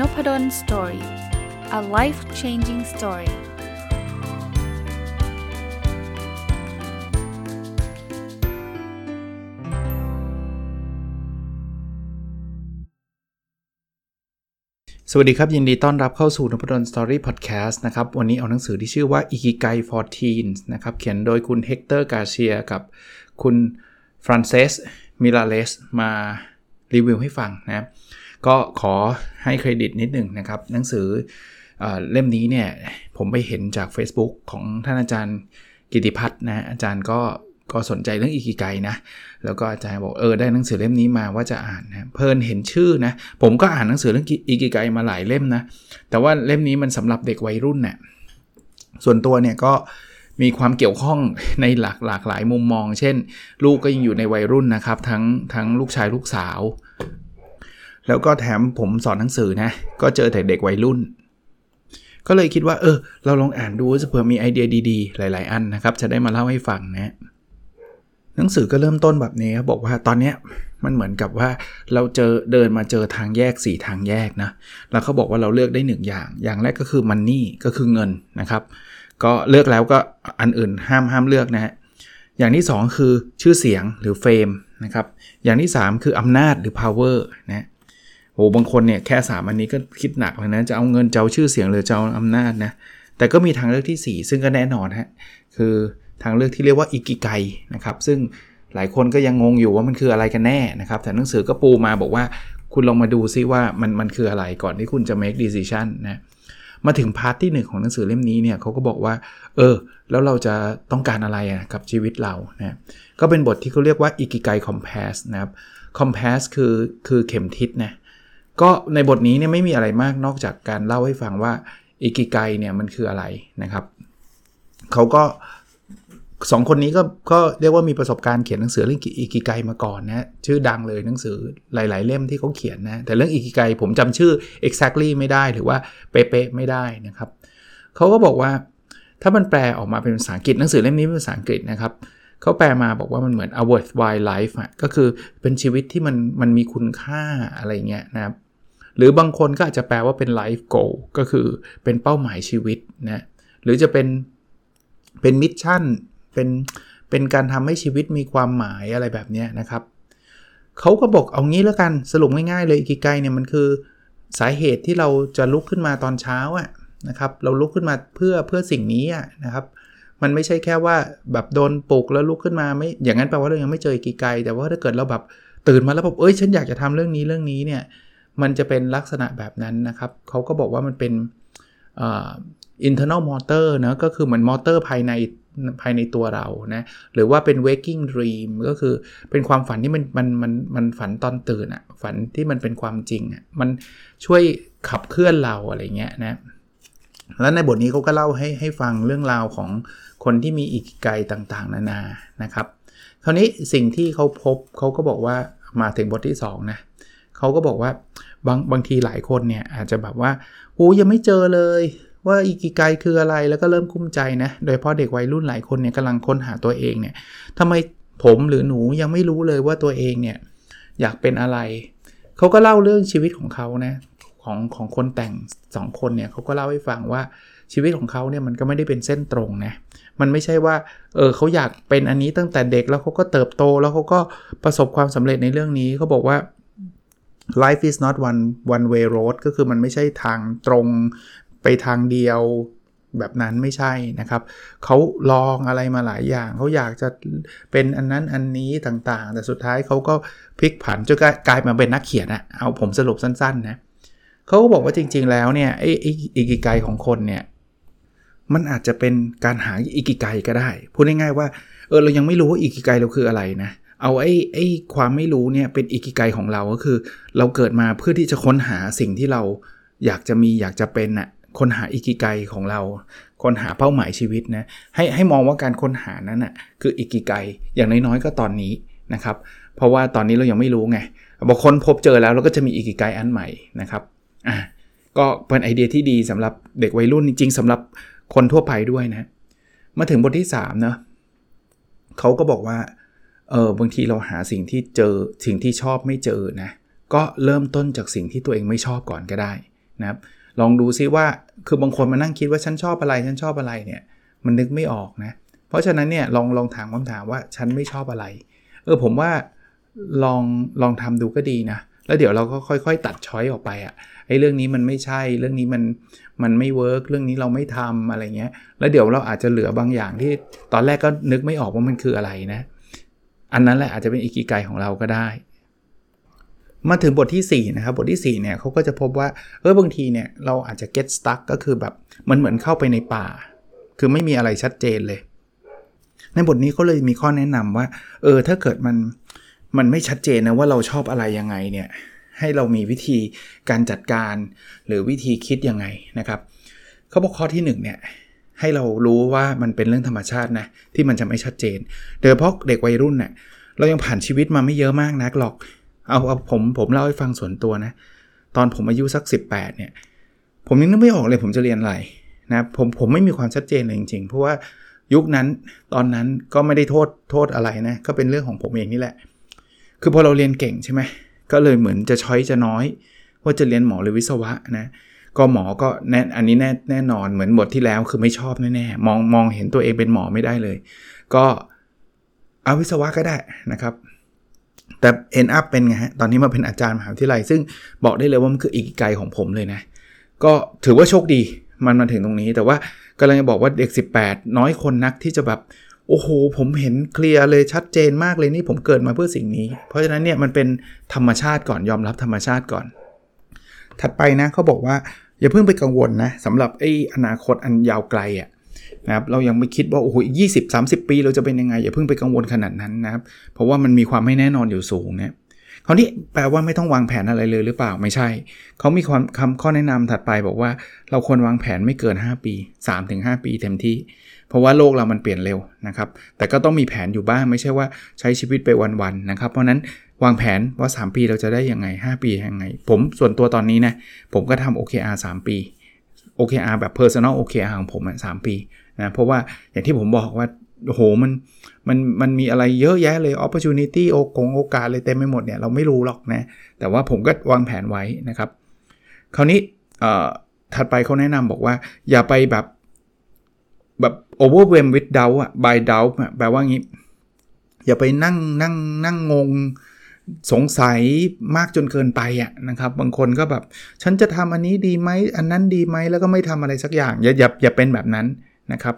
Nopadol's Story a life changing story สวัสดีครับ ยินดีต้อนรับเข้าสู่นพดล Story พอดแคสต์นะครับ วันนี้เอาหนังสือที่ชื่อว่า Ikigai for Teens นะครับ เขียนโดยคุณเฮกเตอร์การ์เซียกับคุณฟรานเซสก์มิลาเลสมารีวิวให้ฟังนะครับ ก็ขอให้เครดิตนิดหนึ่งนะครับ หนังสือเล่มนี้เนี่ยผมไปเห็นจาก Facebook ของท่านอาจารย์กิติพัฒน์นะอาจารย์ก็ก็สนใจเรื่องอิกิไกนะ แล้วก็อาจารย์บอกเออได้หนังสือเล่มนี้มาว่าจะอ่านนะเพลินเห็นชื่อนะ ผมก็อ่านหนังสือเรื่องอิกิไกมาหลายเล่มนะ แต่ว่าเล่มนี้มันสำหรับเด็กวัยรุ่นเนะี่ยส่วนตัวเนี่ยก็มีความเกี่ยวข้องในหลากหลากหลายมุมมอง เช่น ลูกก็ยังอยู่ในวัยรุ่นนะครับ ทั้งทั้งลูกชายลูกสาว แล้วก็แถมผมสอนหนังสือนะ ก็เจอแต่เด็กวัยรุ่น ก็เลยคิดว่าเออ เราลองอ่านดูจะเผื่อมีไอเดียดีๆ หลาย ๆ อันนะครับ จะได้มาเล่าให้ฟังนะ หนังสือก็เริ่มต้นแบบนี้บอกว่าตอนเนี้ยมันเหมือนกับว่าเราเจอเดินมาเจอทางแยก 4 ทางแยกนะ แล้วเขาบอกว่าเราเลือกได้ 1 อย่าง อย่างแรกก็คือมันนี่ก็คือเงินนะครับ ก็เลือกแล้วก็อันอื่นห้ามห้ามเลือกนะฮะ อย่างที่ 2 คือชื่อเสียงหรือเฟมนะครับ อย่างที่ 3 คืออำนาจหรือ power นะ โหบางคนเนี่ยแค่ 3 อันนี้ก็คิดหนักเลยนะ จะเอาเงินจะเอาชื่อเสียงหรือจะเอาอำนาจนะ แต่ก็มีทางเลือกที่ 4 ซึ่งก็แน่นอนฮะ คือทางเลือกที่เรียกว่าอิกิไกนะครับ ซึ่งหลายคนก็ยังงงอยู่ว่ามันคืออะไรกันแน่นะครับ แต่หนังสือก็ปูมาบอกว่าคุณลองมาดูซิว่ามันมันคืออะไรก่อนที่คุณจะ make decision นะมาถึง part ที่หนึ่งของหนังสือเล่มนี้เนี่ยเขาก็บอกว่า เออ แล้วเราจะต้องการอะไรกับชีวิตเรานะก็เป็นบทที่เขาเรียกว่าอิกิไก compass นะครับ compass คือคือเข็มทิศนะ ก็ในบทนี้เนี่ยไม่มีอะไรมากนอกจากการเล่าให้ฟังว่าอิกิไกเนี่ยมันคืออะไรนะครับเขาก็สองคนนี้ก็ก็เรียกว่ามีประสบการณ์เขียนหนังสือเรื่องอิกิไกมาก่อนนะชื่อดังเลยหนังสือหลาย ๆ เล่มที่เขาเขียนนะแต่เรื่องอิกิไกผมจำชื่อ exactly ไม่ได้หรือว่าเป๊ะๆไม่ได้นะครับเขาก็บอกว่าถ้ามันแปลออกมาเป็นภาษาอังกฤษหนังสือเล่มนี้เป็นภาษาอังกฤษนะครับเขาแปลมาบอกว่ามันเหมือน a worthwhile life อะก็คือเป็นชีวิตที่มันมันมีคุณค่าอะไรเงี้ยนะครับ หรือบางคนก็อาจจะแปลว่าเป็น life goal ก็คือเป็นเป้าหมายชีวิตนะหรือจะเป็นเป็นมิชชั่นเป็นเป็นการทำให้ชีวิตมีความหมายอะไรแบบนี้นะครับเขาก็บอกเอางี้แล้วกันสรุปง่ายๆเลยอิกิไกเนี่ยมันคือสาเหตุที่เราจะลุกขึ้นมาตอนเช้าอะนะครับเราลุกขึ้นมาเพื่อเพื่อสิ่งนี้อะนะครับมันไม่ใช่แค่ว่าแบบโดนปลุกแล้วลุกขึ้นมาไม่อย่างนั้นแปลว่าเรายังไม่เจออิกิไกแต่ว่าถ้าเกิดเราแบบตื่นมาแล้วแบบเอ้ยฉันอยากจะทำเรื่องนี้เรื่องนี้เนี่ย มันจะเป็นลักษณะแบบนั้นนะครับเขาก็บอกว่ามันเป็นอ่า internal motor นะก็คือเหมือนมอเตอร์ภายในภายในตัวเรานะหรือว่าเป็น waking dream ก็คือเป็นความฝันที่มันมันมันมันฝันตอนตื่นอะฝันที่มันเป็นความจริงอะมันช่วยขับเคลื่อนเราอะไรเงี้ยนะแล้วในบทนี้เขาก็เล่าให้ให้ฟังเรื่องราวของคนที่มีอิกไกต่างๆ นานานะครับ คราวนี้สิ่งที่เขาพบเขาก็บอกว่ามาถึงบทที่2นะเขาก็บอกว่า บางบางทีหลายคนเนี่ยอาจจะแบบว่าโอ้ยังไม่เจอเลยว่าอิกิไกคืออะไรแล้วก็เริ่มคุ้มใจนะ โดยเพราะเด็กวัยรุ่นหลายคนเนี่ยกำลังค้นหาตัวเองเนี่ยทำไมผมหรือหนูยังไม่รู้เลยว่าตัวเองเนี่ยอยากเป็นอะไร เขาก็เล่าเรื่องชีวิตของเขานะของของคนแต่ง 2 คนเนี่ยเขาก็เล่าให้ฟังว่าชีวิตของเขาเนี่ยมันก็ไม่ได้เป็นเส้นตรงนะ มันไม่ใช่ว่าเออเขาอยากเป็นอันนี้ตั้งแต่เด็กแล้วเขาก็เติบโตแล้วเขาก็ประสบความสำเร็จในเรื่องนี้เขาบอกว่า life is not one one way road ก็คือมันไม่ใช่ทางตรงไปทางเดียวแบบนั้นไม่ใช่นะครับ เขาลองอะไรมาหลายอย่าง เขาอยากจะเป็นอันนั้นอันนี้ต่างๆ แต่สุดท้ายเขาก็พลิกผันจนกลายมาเป็นนักเขียนอะเอาผมสรุปสั้นๆนะเขาก็บอกว่าจริง ๆ แล้วเนี่ยไอ้อิกิไกของคนเนี่ยมันอาจจะเป็นการหาอิกิไกก็ได้ พูดง่ายๆว่าเออเรายังไม่รู้ว่าอิกิไกเราคืออะไรนะ เอาไอ้ไอ้ความไม่รู้เนี่ยเป็นอิกิไกของเราก็คือ เราเกิดมาเพื่อที่จะค้นหาสิ่งที่เราอยากจะมีอยากจะเป็นอะค้นหาอิกิไกของเราค้นหาเป้าหมายชีวิตนะให้ให้มองว่าการค้นหานั้นนะ่ะคืออิกิไกอย่างน้อยๆก็ตอนนี้นะครับ เพราะว่าตอนนี้เรายังไม่รู้ไงบางคนพบเจอแล้วเราก็จะมีอิกิไกอันใหม่นะครับอะก็เป็นไอเดียที่ดีสำหรับเด็กวัยรุ่นจริง ๆสำหรับคนทั่วไปด้วยนะ มาถึงบทที่3เนะเขาก็บอกว่า เออบางทีเราหาสิ่งที่เจอสิ่งที่ชอบไม่เจอนะก็เริ่มต้นจากสิ่งที่ตัวเองไม่ชอบก่อนก็ได้นะครับลองดูซิว่าคือบางคนมานั่งคิดว่าฉันชอบอะไรฉันชอบอะไรเนี่ยมันนึกไม่ออกนะเพราะฉะนั้นเนี่ยลองลองถามคำถามว่าฉันไม่ชอบอะไรเออผมว่าลองลองทำดูก็ดีนะแล้วเดี๋ยวเราก็ค่อยๆ ตัดช้อยออกไปอะ่ะไอ้เรื่องนี้มันไม่ใช่เรื่องนี้มันมันไม่ work เรื่องนี้เราไม่ทำอะไรเงี้ย แล้วเดี๋ยวเราอาจจะเหลือบางอย่างที่ตอนแรกก็นึกไม่ออกว่ามันคืออะไรนะ อันนั้นแหละอาจจะเป็นอิกิไกของเราก็ได้ มาถึงบทที่ 4 นะครับ บทที่ 4 เนี่ยเขาก็จะพบว่า เออบางทีเนี่ยเราอาจจะ get stuck ก็คือแบบมันเหมือนเข้าไปในป่า คือไม่มีอะไรชัดเจนเลย ในบทนี้เขาเลยมีข้อแนะนำว่า เออถ้าเกิดมันมันไม่ชัดเจนนะว่าเราชอบอะไรยังไงเนี่ยให้เรามีวิธีการจัดการหรือวิธีคิดยังไงนะครับเขาบอกข้อที่1เนี่ย ให้เรารู้ว่ามันเป็นเรื่องธรรมชาตินะที่มันจะไม่ชัดเจนโดยเฉพาะเด็กวัยรุ่นเนะ่ยเรายังผ่านชีวิตมาไม่เยอะมากนักหรอกเอาเอาผมผมเล่าให้ฟังส่วนตัวนะ ตอนผมอายุสัก 18เนี่ยผมยังนึกไม่ออกเลยผมจะเรียนอะไรนะผมผมไม่มีความชัดเจนเลยจริงๆ เพราะว่ายุคนั้นตอนนั้นก็ไม่ได้โทษโทษอะไรนะ ก็เป็นเรื่องของผมเองนี่แหละ คือพอเราเรียนเก่งใช่ไหมก็เลยเหมือนจะช้อยจะน้อย ว่าจะเรียนหมอหรือวิศวะนะ ก็หมอก็แน่อันนี้แน่แน่นอนเหมือนบทที่แล้วคือไม่ชอบแน่ๆมองมองเห็นตัวเองเป็นหมอไม่ได้เลย ก็เอาวิศวะก็ได้นะครับ แต่เอ็นอัพเป็นไงฮะตอนนี้มาเป็นอาจารย์มหาวิทยาลัย ซึ่งบอกได้เลยว่ามันคืออีกไกลของผมเลยนะ ก็ถือว่าโชคดีมันมาถึงตรงนี้ แต่ว่ากำลังจะบอกว่าเด็ก 18 น้อยคนนักที่จะแบบโอ้โห ผมเห็นเคลียร์เลยชัดเจนมากเลยนี่ผมเกิดมาเพื่อสิ่งนี้ เพราะฉะนั้นเนี่ยมันเป็นธรรมชาติก่อนยอมรับธรรมชาติก่อน ถัดไปนะเขาบอกว่า อย่าเพิ่งไปกังวลนะสำหรับไอ้อนาคตอันยาวไกลอะ่ะนะครับเรายังไม่คิดว่าโอ้โหยี่สิบสาปีเราจะเป็นยังไง อย่าเพิ่งไปกังวลขนาดนั้นนะครับ เพราะว่ามันมีความไม่แน่นอนอยู่สูงเนี่ยคราวนี้แปลว่าไม่ต้องวางแผนอะไรเลยหรือเปล่าไม่ใช่ เขามีความคำข้อแนะนำถัดไปบอกว่าเราควรวางแผนไม่เกิน 5 ปี 3-5 ปีเต็มที่ เพราะว่าโลกเรามันเปลี่ยนเร็วนะครับ แต่ก็ต้องมีแผนอยู่บ้างไม่ใช่ว่าใช้ชีวิตไปวันๆนะครับ เพราะนั้น วางแผนว่า 3 ปีเราจะได้ยังไง 5 ปียังไง ผมส่วนตัวตอนนี้นะ ผมก็ทำ OKR 3 ปี OKR แบบ Personal OKR ของผมอะ3ปีนะเพราะว่าอย่างที่ผมบอกว่าโหมันมันมันมีอะไรเยอะแยะเลย opportunity โอกงโอกาสเลยเต็มไปหมดเนี่ยเราไม่รู้หรอกนะ แต่ว่าผมก็วางแผนไว้นะครับ คราวนี้ถัดไปเขาแนะนำบอกว่า อย่าไปแบบแบบ overwhelm with doubt อะ by doubt แปลว่างี้ อย่าไปนั่งนั่งนั่งงง สงสัยมากจนเกินไปอะนะครับ บางคนก็แบบ ฉันจะทำอันนี้ดีไหมอันนั้นดีไหมแล้วก็ไม่ทำอะไรสักอย่าง อย่าอย่าอย่าเป็นแบบนั้นนะครับ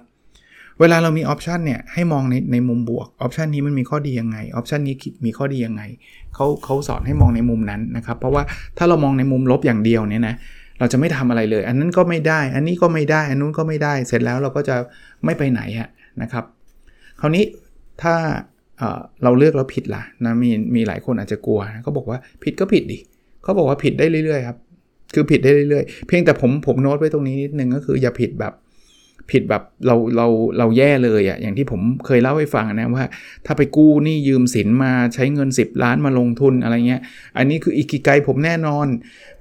เวลาเรามี option เนี่ยให้มองในในมุมบวก option นี้มันมีข้อดียังไง option นี้มีข้อดียังไงเขาเขาสอนให้มองในมุมนั้นนะครับ เพราะว่าถ้าเรามองในมุมลบอย่างเดียวเนี่ยนะเราจะไม่ทำอะไรเลย อันนั้นก็ไม่ได้ อันนี้ก็ไม่ได้ อันนู้นก็ไม่ได้ เสร็จแล้วเราก็จะไม่ไปไหนอะนะครับ คราวนี้ถ้า เราเลือกแล้วผิดล่ะนะมีมีหลายคนอาจจะกลัวนะเขาบอกว่าผิดก็ผิดดิเขาบอกว่าผิดได้เรื่อยๆครับคือผิดได้เรื่อยๆ เพียงแต่ผมผมโน้ตไว้ตรงนี้นิดนึงก็คืออย่าผิดแบบผิดแบบเราเราเราแย่เลยอะ่ะอย่างที่ผมเคยเล่าให้ฟังนะว่า ถ้าไปกู้นี่ยืมสินมาใช้เงิน 10 ล้านมาลงทุนอะไรเงี้ย อันนี้คืออีกิไกผมแน่นอน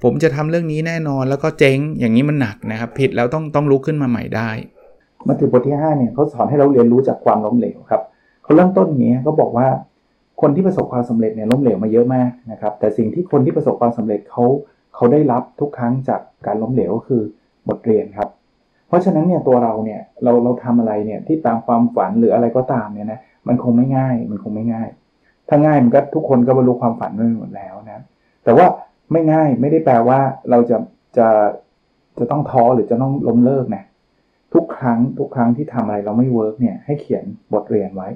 ผมจะทำเรื่องนี้แน่นอนแล้วก็เจ๊งอย่างนี้มันหนักนะครับ ผิดแล้วต้องต้องลุกขึ้นมาใหม่ได้มาถึงบทที่5เนี่ยเขาสอนให้เราเรียนรู้จากความล้มเหลวครับ เขาเริ่มต้นอย่างนี้เขาบอกว่าคนที่ประสบความสำเร็จเนี่ยล้มเหลวมาเยอะมากนะครับ แต่สิ่งที่คนที่ประสบความสำเร็จเขาเขาได้รับทุกครั้งจากการล้มเหลวก็คือบทเรียนครับ เพราะฉะนั้นเนี่ยตัวเราเนี่ยเราเราทำอะไรเนี่ยที่ตามความฝันหรืออะไรก็ตามเนี่ยนะมันคงไม่ง่าย มันคงไม่ง่าย ถ้าง่ายมันก็ทุกคนก็บรรลุความฝันไปหมดแล้วนะแต่ว่าไม่ง่ายไม่ได้แปลว่าเราจะจะจะต้องท้อหรือจะต้องล้มเลิกนะทุกครั้งทุกครั้งที่ทำอะไรเราไม่ work เนี่ยให้เขียนบทเรียนไว้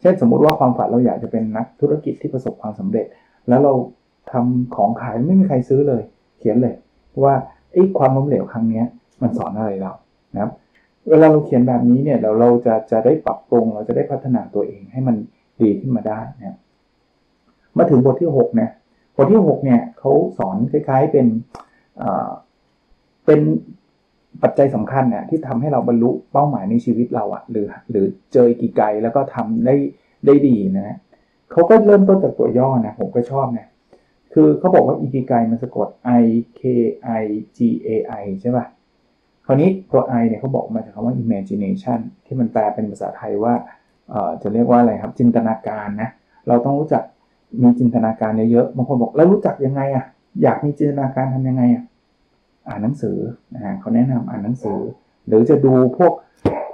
เช่นสมมุติว่าความฝันเราอยากจะเป็นนักธุรกิจที่ประสบความสำเร็จ แล้วเราทำของขายไม่มีใครซื้อเลย เขียนเลย ว่าไอ้ความล้มเหลวครั้งนี้มันสอนอะไรเรานะครับเวลาเราเขียนแบบนี้เนี่ยเราเราจะจะได้ปรับปรุง เราจะได้พัฒนาตัวเองให้มันดีขึ้นมาได้นะมาถึงบทที่6เนี่ยบทที่6เนี่ยเขาสอนคล้ายๆเป็นเป็น ปัจจัยสำคัญเนี่ยที่ทำให้เราบรรลุเป้าหมายในชีวิตเราอะหรือ หรือเจอกี่ไกลแล้วก็ทำได้ได้ดีนะเขาก็เริ่มต้นจากตัวย่อนะผมก็ชอบนะคือเขาบอกว่าอีกิไกมันสะกด I K I G A I ใช่ป่ะคราวนี้ตัว I เนี่ยเขาบอกมาจากคำว่า imagination ที่มันแปลเป็นภาษาไทยว่าเอ่อจะเรียกว่าอะไรครับ จินตนาการนะเราต้องรู้จักมีจินตนาการเยอะๆบางคนบอกแล้วรู้จักยังไงอะ่ะอยากมีจินตนาการทำยังไงอะ อ่านหนังสือนะฮะเขาแนะนำอ่านหนังสือ หรือจะดูพวก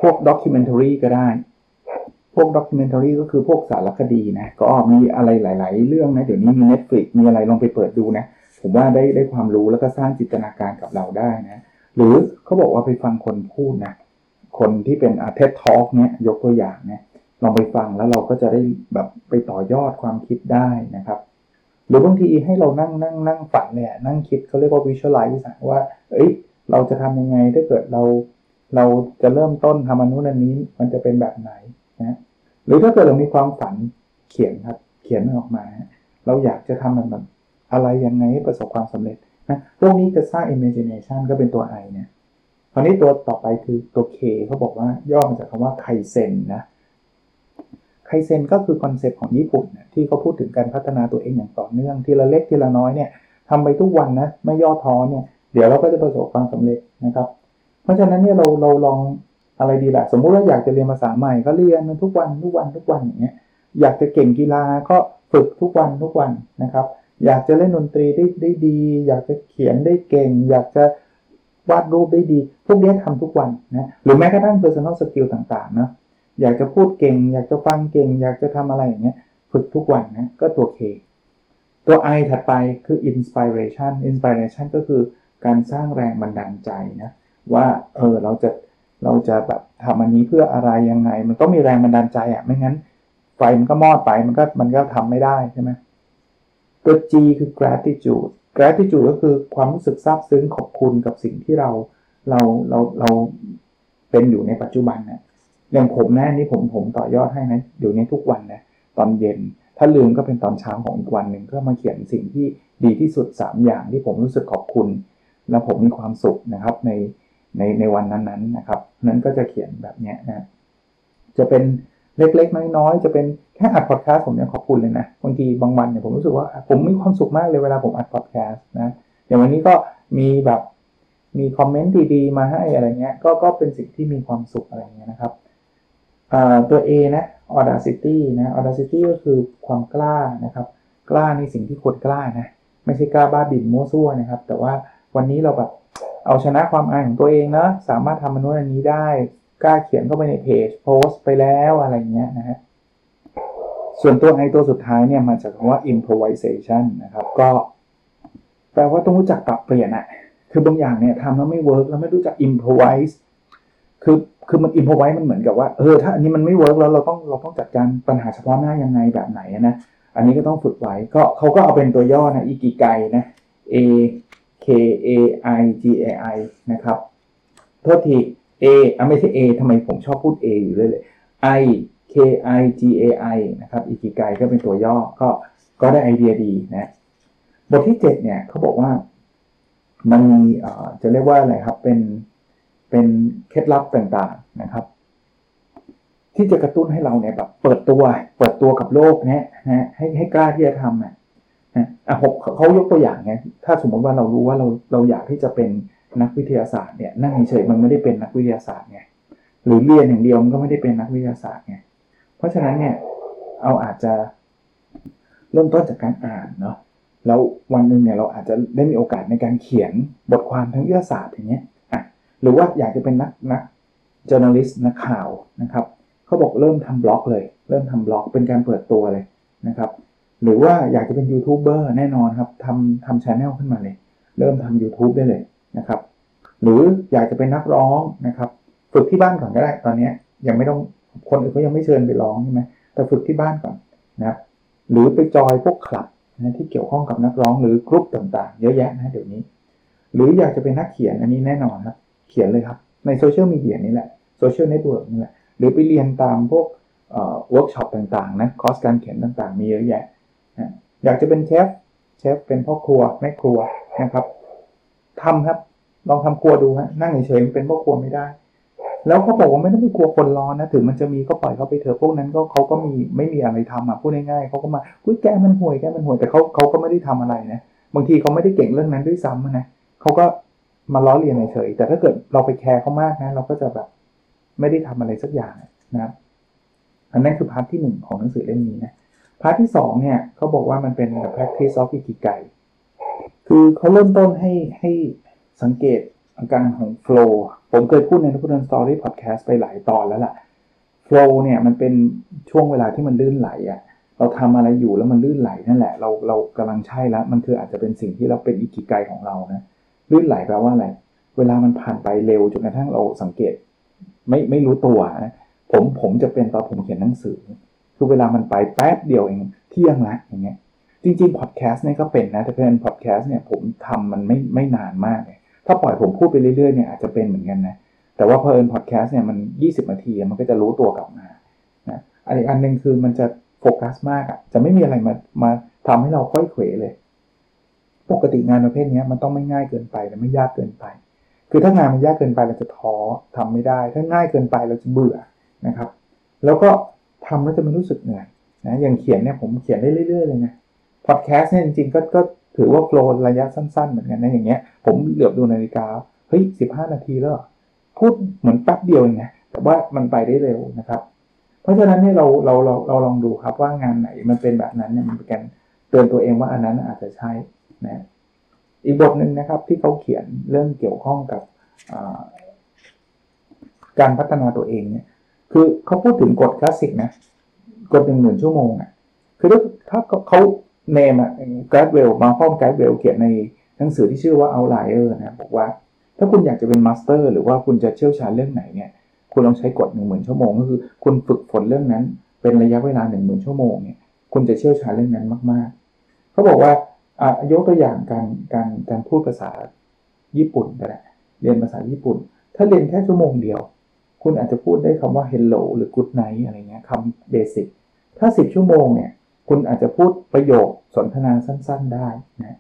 พวก documentary ก็ได้ พวก documentary ก็คือพวกสารคดีนะก็มีอะไรหลาย ๆ เรื่องนะเดี๋ยวนี้มี Netflix มีอะไรลองไปเปิดดูนะ ผมว่าได้ได้ความรู้แล้วก็สร้างจินตนาการกับเราได้นะหรือเขาบอกว่าไปฟังคนพูดนะคนที่เป็นอะ TED Talk เนี่ยยกตัวอย่างเนี่ยลองไปฟังแล้วเราก็จะได้แบบไปต่อยอดความคิดได้นะครับ หรือบางทีให้เรานั่งนั่งนั่งฝันเนี่ยนั่งคิดเขาเรียกว่า visualize ว่า เอ้ย เราจะทำยังไงถ้าเกิดเรา เราจะเริ่มต้นทำอันนู้นอันนี้มันจะเป็นแบบไหนนะหรือถ้าเกิดเรามีความฝันเขียนครับเขียนมันออกมา เราอยากจะทำมันแบบอะไรยังไงให้ประสบความสำเร็จนะพวกนี้จะสร้าง imagination ก็เป็นตัว I เนี่ยคราวนี้ตัวต่อไปคือตัว K เขาบอกว่าย่อมาจากคำว่าไคเซนนะ ไคเซนก็คือ concept ของญี่ปุ่นที่เขาพูดถึงการพัฒนาตัวเองอย่างต่อเนื่อง ทีละเล็กทีละน้อยเนี่ยทำไปทุกวันนะไม่ย่อท้อเนี่ยเดี๋ยวเราก็จะประสบความสำเร็จนะครับ เพราะฉะนั้นเนี่ยเราเราลองอะไรดีละสมมุติว่าอยากจะเรียนภาษาใหม่ก็เรียนทุกวันทุกวันทุกวันอย่างเงี้ยอยากจะเก่งกีฬาก็ฝึกทุกวันทุกวันนะครับ อยากจะเล่นดนตรีได้ได้ดี อยากจะเขียนได้เก่ง อยากจะวาดรูปได้ดี พวกนี้ทำทุกวันนะหรือแม้กระทั่ง personal skill ต่างๆนะ อยากจะพูดเก่ง อยากจะฟังเก่ง อยากจะทำอะไรอย่างเงี้ยฝึกทุกวันนะก็ตัว K ตัว I ถัดไปคือ inspiration inspiration ก็คือการสร้างแรงบันดาลใจนะว่าเออเราจะเราจะแบบทำอันนี้เพื่ออะไรยังไง มันก็มีแรงบันดาลใจอะ่ะไม่งั้นไฟมันก็มอดไปมันก็มันก็ทำไม่ได้ใช่ไหมตัว G คือ gratitude gratitude ก็คือความรู้สึกซาบซึ้งขอบคุณกับสิ่งที่เราเราเราเราเป็นอยู่ในปัจจุบันนะ อย่างผมนะนี่ผมผมต่อยอดให้นะอยู่ในทุกวันนะตอนเย็น ถ้าลืมก็เป็นตอนเช้าของอีกวันหนึ่งก็มาเขียนสิ่งที่ดีที่สุด 3 อย่างที่ผมรู้สึกขอบคุณ และผมมีความสุขนะครับในในในวันนั้นๆนะครับ นั้นก็จะเขียนแบบนี้นะจะเป็นเล็กๆ น้อยๆ จะเป็นแค่อัดพอดแคสต์ผมยังขอบคุณเลยนะบางทีบางวันเนี่ยผมรู้สึกว่าผมมีความสุขมากเลยเวลาผมอัดพอดแคสต์นะอย่างวันนี้ก็มีแบบมีคอมเมนต์ดีๆ มาให้อะไรเงี้ยก็ก็เป็นสิ่งที่มีความสุขอะไรเงี้ยนะครับ ตัว A นะ audacity นะ audacity ก็คือความกล้านะครับ กล้าในสิ่งที่คนกล้านะ ไม่ใช่กล้าบ้าบิ่นมั่วซั่วนะครับ แต่ว่าวันนี้เราแบบเอาชนะความอายของตัวเองนะสามารถทำมันนู้นอันนี้ได้ กล้าเขียนเข้าไปในเพจโพสต์ไปแล้วอะไรเงี้ยนะฮะส่วนตัวไอตัวสุดท้ายเนี่ยมาจากคำว่า improvisation นะครับ ก็แปลว่าต้องรู้จักปรับเปลี่ยนอะคือบางอย่างเนี่ยทำแล้วไม่ work แล้วไม่รู้จัก improvise คือคือมัน improvise มันเหมือนกับว่าเออถ้าอันนี้มันไม่ work แล้วเราต้องเราต้องจัดการปัญหาเฉพาะหน้ายังไงแบบไหนนะอันนี้ก็ต้องฝึกไว้ก็เขาก็เอาเป็นตัวย่อนะอิกิไกนะ A K A I G A I นะครับโทษที A อะไม่ใช่ A ทำไมผมชอบพูด A อยู่เลยเลย I K I G A I นะครับอิกิไกก็เป็นตัวย่อก็ก็ได้ไอเดียดีนะบทที่ 7 เนี่ยเขาบอกว่ามันมีจะเรียกว่าอะไรครับเป็น เป็นเคล็ดลับต่างๆนะครับ ที่จะกระตุ้นให้เราเนี่ยแบบเปิดตัวเปิดตัวกับโลกเนี่ยนะให้ให้กล้าที่จะทำอะอะหกเขายกตัวอย่างไงถ้าสมมติว่าเรารู้ว่าเราเราอยากที่จะเป็นนักวิทยาศาสตร์เนี่ยนั่งเฉยมันไม่ได้เป็นนักวิทยาศาสตร์ไงหรือเรียนอย่างเดียวมันก็ไม่ได้เป็นนักวิทยาศาสตร์ไงเพราะฉะนั้นเนี่ยเอาอาจจะเริ่มต้นจากการอ่านเนาะแล้ววันหนึ่งเนี่ยเราอาจจะได้มีโอกาสในการเขียนบทความทางวิทยาศาสตร์อย่างเงี้ย หรือว่าอยากจะเป็นนักนัก journalist นักข่าวนะครับเขาบอกเริ่มทำบล็อกเลย เริ่มทำบล็อกเป็นการเปิดตัวเลยนะครับ หรือว่าอยากจะเป็นยูทูบเบอร์แน่นอนครับทำทำชแนลขึ้นมาเลย เริ่มทำ YouTube ได้เลยนะครับ หรืออยากจะเป็นนักร้องนะครับ ฝึกที่บ้านก่อนก็ได้ตอนนี้ยังไม่ต้องคนอื่นเขายังไม่เชิญไปร้องใช่ไหมแต่ฝึกที่บ้านก่อนนะครับหรือไปจอยพวกคลับนะที่เกี่ยวข้องกับนักร้องหรือกรุ๊ปต่างๆ เยอะแยะนะเดี๋ยวนี้ หรืออยากจะเป็นนักเขียนอันนี้แน่นอนครับ เขียนเลยครับ ในโซเชียลมีเดียนี่แหละโซเชียลเน็ตเวิร์กนี่แหละหรือไปเรียนตามพวกเวิร์กช็อปต่างๆนะคอร์สการเขียนต่างๆ มีเยอะแยะนะอยากจะเป็นเชฟเชฟเป็นพ่อครัวแม่ครัวนะครับทำครับลองทำครัวดูฮะนั่งเฉยๆเป็นพ่อครัวไม่ได้ แล้วเขาบอกว่าไม่ต้องไปกลัวคนล้อนะถึงมันจะมีก็ปล่อยเขาไปเถอะพวกนั้นก็เขาก็มีไม่มีอะไรทำอะพูดง่ายๆเขาก็มาอุ้ยแกมันห่วยแกมันห่วยแต่เขาเขาก็ไม่ได้ทำอะไรนะบางทีเขาไม่ได้เก่งเรื่องนั้นด้วยซ้ำนะเขาก็ มาล้อเลียนเฉยแต่ถ้าเกิดเราไปแคร์เขามากนะเราก็จะแบบไม่ได้ทำอะไรสักอย่างนะอันนั้นคือ part ที่หนึ่งของหนังสือเล่มนี้นะpart ที่สองเนี่ยเขาบอกว่ามันเป็น practice of ikigai คือเขาเริ่มต้นให้ให้สังเกตอาการของ flow ผมเคยพูดในทุกคนสตอรี่พอดแคสต์ไปหลายตอนแล้วล่ะ flow เนี่ยมันเป็นช่วงเวลาที่มันลื่นไหลอะ่ะเราทำอะไรอยู่แล้วมันลื่นไหลนั่นแหละ เราเรากำลังใช่แล้ว มันคืออาจจะเป็นสิ่งที่เราเป็นอิกิไกของเรานะ ลื่นไหลแปลว่าอะไรเวลามันผ่านไปเร็วจนกระทั่งเราสังเกต ไม่ไม่รู้ตัวนะผมผมจะเป็นตอนผมเขียนหนังสือ คือเวลามันไปแป๊บเดียวเองเที่ยงละอย่างเงี้ยจริงๆพอดแคสต์เนี่ยก็เป็นนะแต่เป็นพอดแคสต์เนี่ยผมทำมันไม่ไม่นานมากเลยถ้าปล่อยผมพูดไปเรื่อยๆเนี่ยอาจจะเป็นเหมือนกันนะแต่ว่าเพลินพอดแคสต์เนี่ยมัน 20 นาทีมันก็จะรู้ตัวกลับมานะอันอีกอันหนึ่งคือมันจะโฟกัสมากอะจะไม่มีอะไรมามาทำให้เราค่อยเขวเลย ปกติงานประเภทนี้มันต้องไม่ง่ายเกินไปและไม่ยากเกินไป คือถ้างานมันยากเกินไปเราจะท้อทำไม่ได้ ถ้าง่ายเกินไปเราจะเบื่อนะครับ แล้วก็ทำแล้วจะไม่รู้สึกเหนื่อยนะอย่างเขียนเนี่ยผมเขียนได้เรื่อยๆเลยนะพอดแคสต์เนี่ยจริงๆก็ก็ถือว่าโฟล์ระยะสั้นๆ เหมือนกันนะอย่างเงี้ย ผมเหลือบดูนาฬิกาเฮ้ยสิบห้านาทีแล้วพูดเหมือนแป๊บเดียวเองนะแต่ว่ามันไปได้เร็วนะครับ เพราะฉะนั้นเนี่ยเราเราเราเราลองดูครับว่างานไหนมันเป็นแบบนั้นเนี่ยมันเป็นการเตือนตัวเองว่าอันนั้นอาจจะใช่ นะอีกบทหนึ่งนะครับที่เขาเขียนเรื่องเกี่ยวข้องกับการพัฒนาตัวเองเนี่ยคือเขาพูดถึงกฎคลาสสิกนะกฎหนึ่งหมื่นชั่วโมงอะคือถ้าเขา name อะ Gladwell Malcolm Gladwell เขียนในหนังสือที่ชื่อว่า Outlier นะบอกว่า ถ้าคุณอยากจะเป็น master หรือว่าคุณจะเชี่ยวชาญเรื่องไหนเนี่ยคุณลองใช้กฎหนึ่งหมื่นชั่วโมงก็คือคุณฝึกฝนเรื่องนั้น เป็นระยะเวลาหนึ่งหมื่นชั่วโมงเนี่ยคุณจะเชี่ยวชาญเรื่องนั้นมาก ๆเขาบอกว่า ยกตัวอย่างการการการพูดภาษาญี่ปุ่นก็ได้เรียนภาษาญี่ปุ่น ถ้าเรียนแค่ชั่วโมงเดียว คุณอาจจะพูดได้คำว่า hello หรือ good night อะไรเงี้ยคำเบสิกถ้า 10 ชั่วโมงเนี่ยคุณอาจจะพูดประโยคสนทนาสั้นๆได้นะ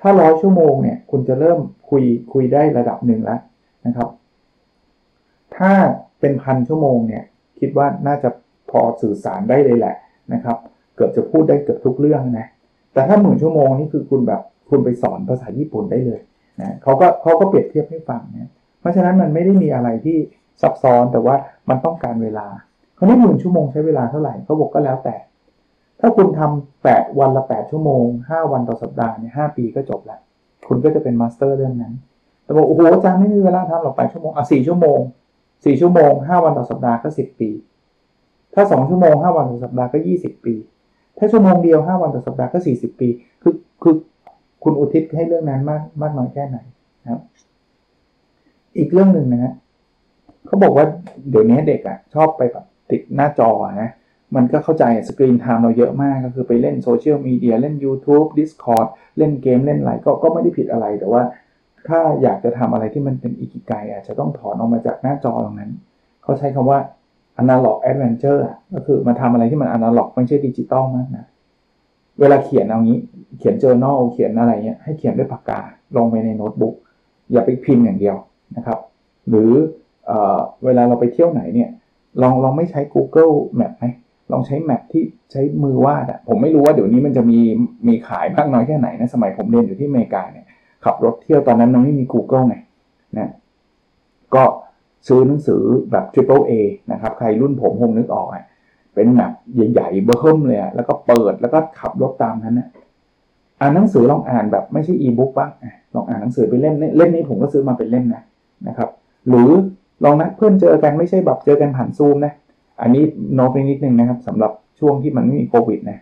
ถ้าร้อยชั่วโมงเนี่ยคุณจะเริ่มคุยคุยได้ระดับหนึ่งแล้วนะครับ ถ้าเป็นพันชั่วโมงเนี่ยคิดว่าน่าจะพอสื่อสารได้เลยแหละนะครับ เกือบจะพูดได้เกือบทุกเรื่องนะ แต่ถ้าหมื่นชั่วโมงนี่คือคุณแบบคุณไปสอนภาษาญี่ปุ่นได้เลยนะเขาก็เขาก็เปรียบเทียบให้ฟังนะเพราะฉะนั้นมันไม่ได้มีอะไรที่ซับซ้อนแต่ว่ามันต้องการเวลาเขาไม่หมื่นชั่วโมงใช้เวลาเท่าไหร่เขาบอกก็แล้วแต่ ถ้าคุณทำแปดวันละแปดชั่วโมงห้าวันต่อสัปดาห์เนี่ยห้าปีก็จบแล้วคุณก็จะเป็น master เรื่องนั้นแต่บอกโอ้โหอาจารย์ไม่มีเวลาทำหรอกแปดชั่วโมงอะสี่ชั่วโมงสี่ชั่วโมงห้าวันต่อสัปดาห์ก็สิบปี ถ้าสองชั่วโมงห้าวันต่อสัปดาห์ก็ยี่สิบปี ถ้าชั่วโมงเดียวห้าวันต่อสัปดาห์ก็สี่สิบปี คือคือคุณอุทิศให้เรื่องนั้นมากมากน้อยแค่ไหนนะครับ อีกเรื่องหนึ่งนะฮะเขาบอกว่าเดี๋ยวนี้เด็กอะ ชอบไปแบบติดหน้าจอนะมันก็เข้าใจสกรีนไทม์เราเยอะมากก็คือไปเล่นโซเชียลมีเดียเล่น YouTube Discord เล่นเกมเล่นอะไรก็ก็ไม่ได้ผิดอะไรแต่ว่า ถ้าอยากจะทำอะไรที่มันเป็นอีกิไกอาจจะต้องถอนออกมาจากหน้าจอตรงนั้น เขาใช้คำว่า analog adventure ก็คือมาทำอะไรที่มัน analog ไม่ใช่ดิจิตอลมากนะเวลาเขียนเอางี้ เขียน journal เขียนอะไรเงี้ยให้เขียนด้วยปากกาลงไปในโน้ตบุ๊กอย่าไปพิมพ์อย่างเดียวนะครับ หรือเอเวลาเราไปเที่ยวไหนเนี่ย ลองลองไม่ใช้ Google Map ไหมลองใช้แมปที่ใช้มือวาดอะผมไม่รู้ว่าเดี๋ยวนี้มันจะมีมีขายมากน้อยแค่ไหนนะสมัยผมเรียนอยู่ที่อเมริกาเนี่ยขับรถเที่ยวตอนนั้นมันไม่มี Google ไงนะก็ ซื้อหนังสือแบบ Triple A นะครับ ใครรุ่นผมคงนึกออกอะเป็นแมปใหญ่ๆเบอร์เพิ่มเลยอะแล้วก็เปิดแล้วก็ขับรถตามนั้นนะอ่านหนังสือลองอ่านแบบไม่ใช่อีบุ๊กบ้างลองอ่านหนังสือไปเล่มเล่มนี้ผมก็ซื้อมาเป็นเล่มนะนะครับ หรือลองนัดเพื่อนเจอกันไม่ใช่แบบเจอกันผ่านซูมนะอันนี้โน้ตไปนิดนึงนะครับสำหรับช่วงที่มันไม่มีโควิดนะ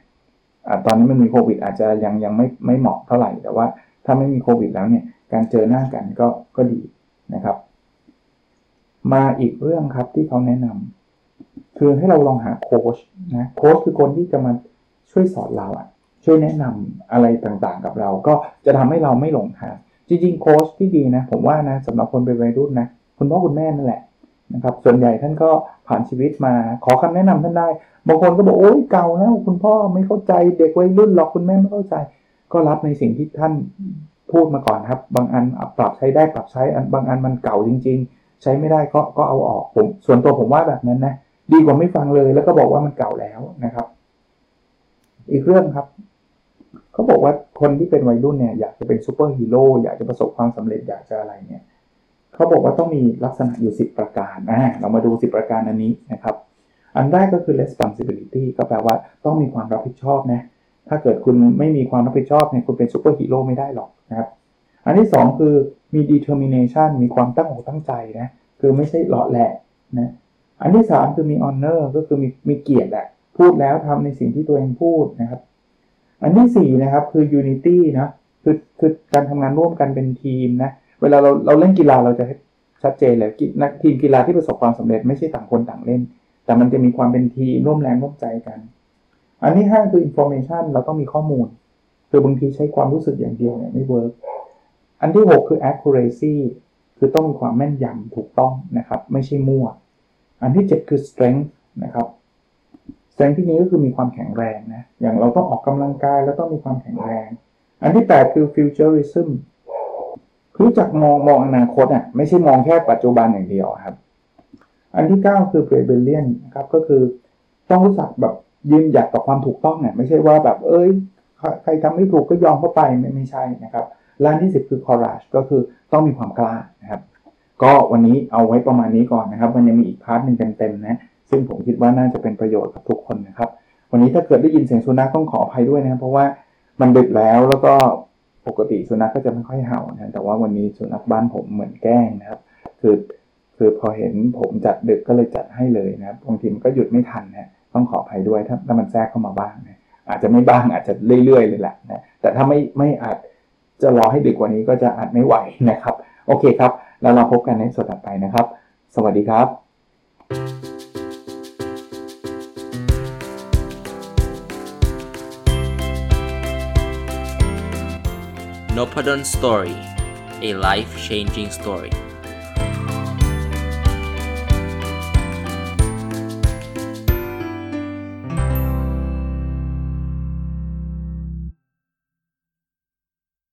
อะตอนนี้มันมีโควิด อาจจะยังยังไม่ไม่เหมาะเท่าไหร่ แต่ว่าถ้าไม่มีโควิดแล้วเนี่ยการเจอหน้ากันก็ก็ดีนะครับ มาอีกเรื่องครับที่เขาแนะนำคือให้เราลองหาโค้ชนะโค้ชคือคนที่จะมาช่วยสอนเราอะช่วยแนะนำอะไรต่างๆกับเรา ก็จะทำให้เราไม่หลงทางจริงๆโค้ชที่ดีนะ ผมว่านะสำหรับคนเป็นวัยรุ่นนะคุณพ่อคุณแม่นั่นแหละนะครับส่วนใหญ่ท่านก็ผ่านชีวิตมาขอคำแนะนำท่านได้ บางคนก็บอกโอ้ยเก่าแล้วคุณพ่อไม่เข้าใจเด็กวัยรุ่นหรอกคุณแม่ไม่เข้าใจ ก็รับในสิ่งที่ท่านพูดมาก่อนครับ บางอันปรับใช้ได้ปรับใช้อันบางอันมันเก่าจริง ๆ ใช้ไม่ได้ก็ก็เอาออกผม ส่วนตัวผมว่าแบบนั้นนะดีกว่าไม่ฟังเลยแล้วก็บอกว่ามันเก่าแล้วนะครับ อีกเรื่องครับเขาบอกว่าคนที่เป็นวัยรุ่นเนี่ยอยากจะเป็นซูเปอร์ฮีโร่อยากจะประสบความสำเร็จอยากจะอะไรเนี่ยเขาบอกว่าต้องมีลักษณะอยู่ 10 ประการนะเรามาดู 10 ประการอันนี้นะครับ อันแรกก็คือ responsibility ก็แปลว่าต้องมีความรับผิดชอบนะถ้าเกิดคุณไม่มีความรับผิดชอบเนี่ยคุณเป็นซูเปอร์ฮีโร่ไม่ได้หรอกนะครับ อันที่ 2 คือมี determination มีความตั้งอกตั้งใจนะคือไม่ใช่เหลาะแหละนะอันที่ 3 คือมี honor ก็คือมีมีเกียรติแหละพูดแล้วทำในสิ่งที่ตัวเองพูดนะครับ อันที่4นะครับคือ unity นะคือคือการทำงานร่วมกันเป็นทีมนะเวลาเราเราเล่นกีฬาเราจะชัดเจนเลยนักทีมกีฬาที่ประสบความสำเร็จไม่ใช่ต่างคนต่างเล่น แต่มันจะมีความเป็นทีมร่วมแรงร่วมใจกัน อันที่5คือ information เราต้องมีข้อมูล คือบางทีใช้ความรู้สึกอย่างเดียวเนี่ยไม่เวิร์ก อันที่ 6 คือ accuracy คือต้องมีความแม่นยำถูกต้องนะครับ ไม่ใช่มั่ว อันที่ 7 คือ strength นะครับ strength ที่นี้ก็คือมีความแข็งแรงนะ อย่างเราต้องออกกำลังกายแล้วต้องมีความแข็งแรง อันที่ 8 คือ futurism รู้จักมองมองอนาคตอะไม่ใช่มองแค่ปัจจุบันอย่างเดียวครับ อันที่ 9 คือ rebellion นะครับก็คือต้องรู้จักแบบยืนหยัดต่อความถูกต้องเนี่ยไม่ใช่ว่าแบบเอ้ย ใครทำไม่ถูกก็ยอมเข้าไปไม่ไม่ใช่นะครับ ล้านที่ 10 คือ courage ก็คือต้องมีความกล้านะครับ ก็วันนี้เอาไว้ประมาณนี้ก่อนนะครับ มันยังมีอีกพาร์ทหนึ่งเต็มๆนะ ซึ่งผมคิดว่าน่าจะเป็นประโยชน์กับทุกคนนะครับ วันนี้ถ้าเกิดได้ยินเสียงสุนัขต้องขออภัยด้วยนะครับ เพราะว่ามันดึกแล้วแล้วก็ปกติสุนัขก็จะไม่ค่อยเห่านะ แต่ว่าวันนี้สุนัขบ้านผมเหมือนแกล้งนะครับ คือคือพอเห็นผมจัดดึกก็เลยจัดให้เลยนะครับบางทีมันก็หยุดไม่ทันนะต้องขออภัยด้วยถ้าถ้ามันแทรกเข้ามาบ้างนะอาจจะไม่บ้างอาจจะเรื่อยๆเลยแหละนะแต่ถ้าไม่ไม่อาจ จะรอให้ดึกกว่านี้ก็จะอาจไม่ไหวนะครับ โอเคครับ แล้วเราพบกันในสดถัดไปนะครับ สวัสดีครับ n o p a d o n Story a life changing story